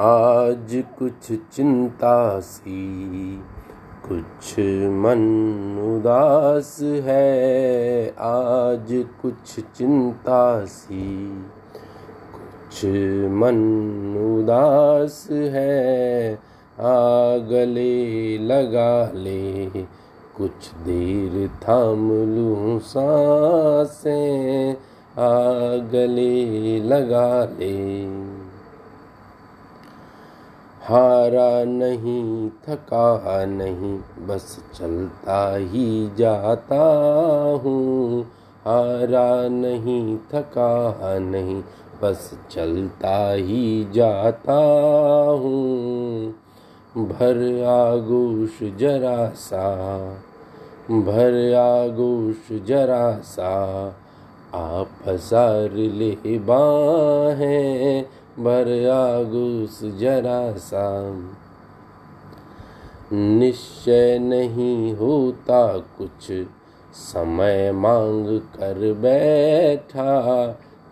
आज कुछ चिंता सी, कुछ मन उदास है। आज कुछ चिंता सी, कुछ मन उदास है। आ गले लगा ले, कुछ देर थाम लूँ साँसें। आ गले लगा ले। हारा नहीं, थका नहीं, बस चलता ही जाता हूँ। हारा नहीं, थका नहीं, बस चलता ही जाता हूँ। भर आगोश जरा सा, भर आगोश जरा सा, आप पसार ले बाहें भर आगूस जरा सा निश्चय नहीं होता कुछ, समय मांग कर बैठा।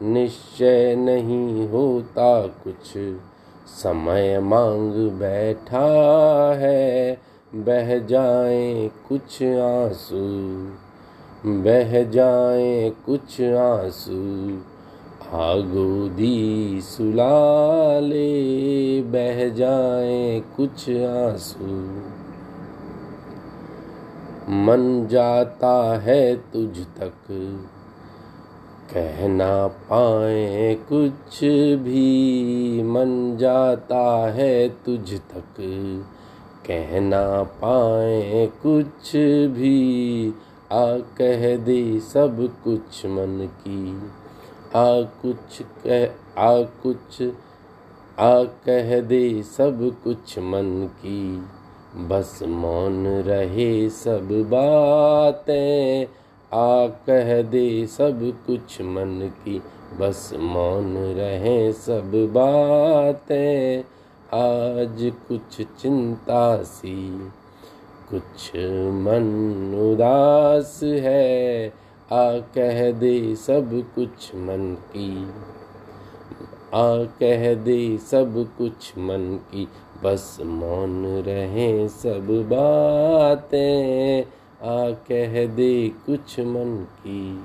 निश्चय नहीं होता कुछ, समय मांग बैठा है। बह जाए कुछ आँसू, बह जाए कुछ आँसू। आगोदी सुलाले बह जाए कुछ आँसू। मन जाता है तुझ तक कहना पाए कुछ भी। मन जाता है तुझ तक कहना पाए कुछ भी। आ कह दे सब कुछ मन की। आ कुछ कह, आ कुछ, आ कह दे सब कुछ मन की। बस मौन रहे सब बातें, आ कह दे सब कुछ मन की। बस मौन रहे सब बातें, आज कुछ चिंता सी। कुछ मन उदास है आ कह दे सब कुछ मन की। आ कह दे सब कुछ मन की। बस मौन रहे सब बातें। आ कह दे कुछ मन की।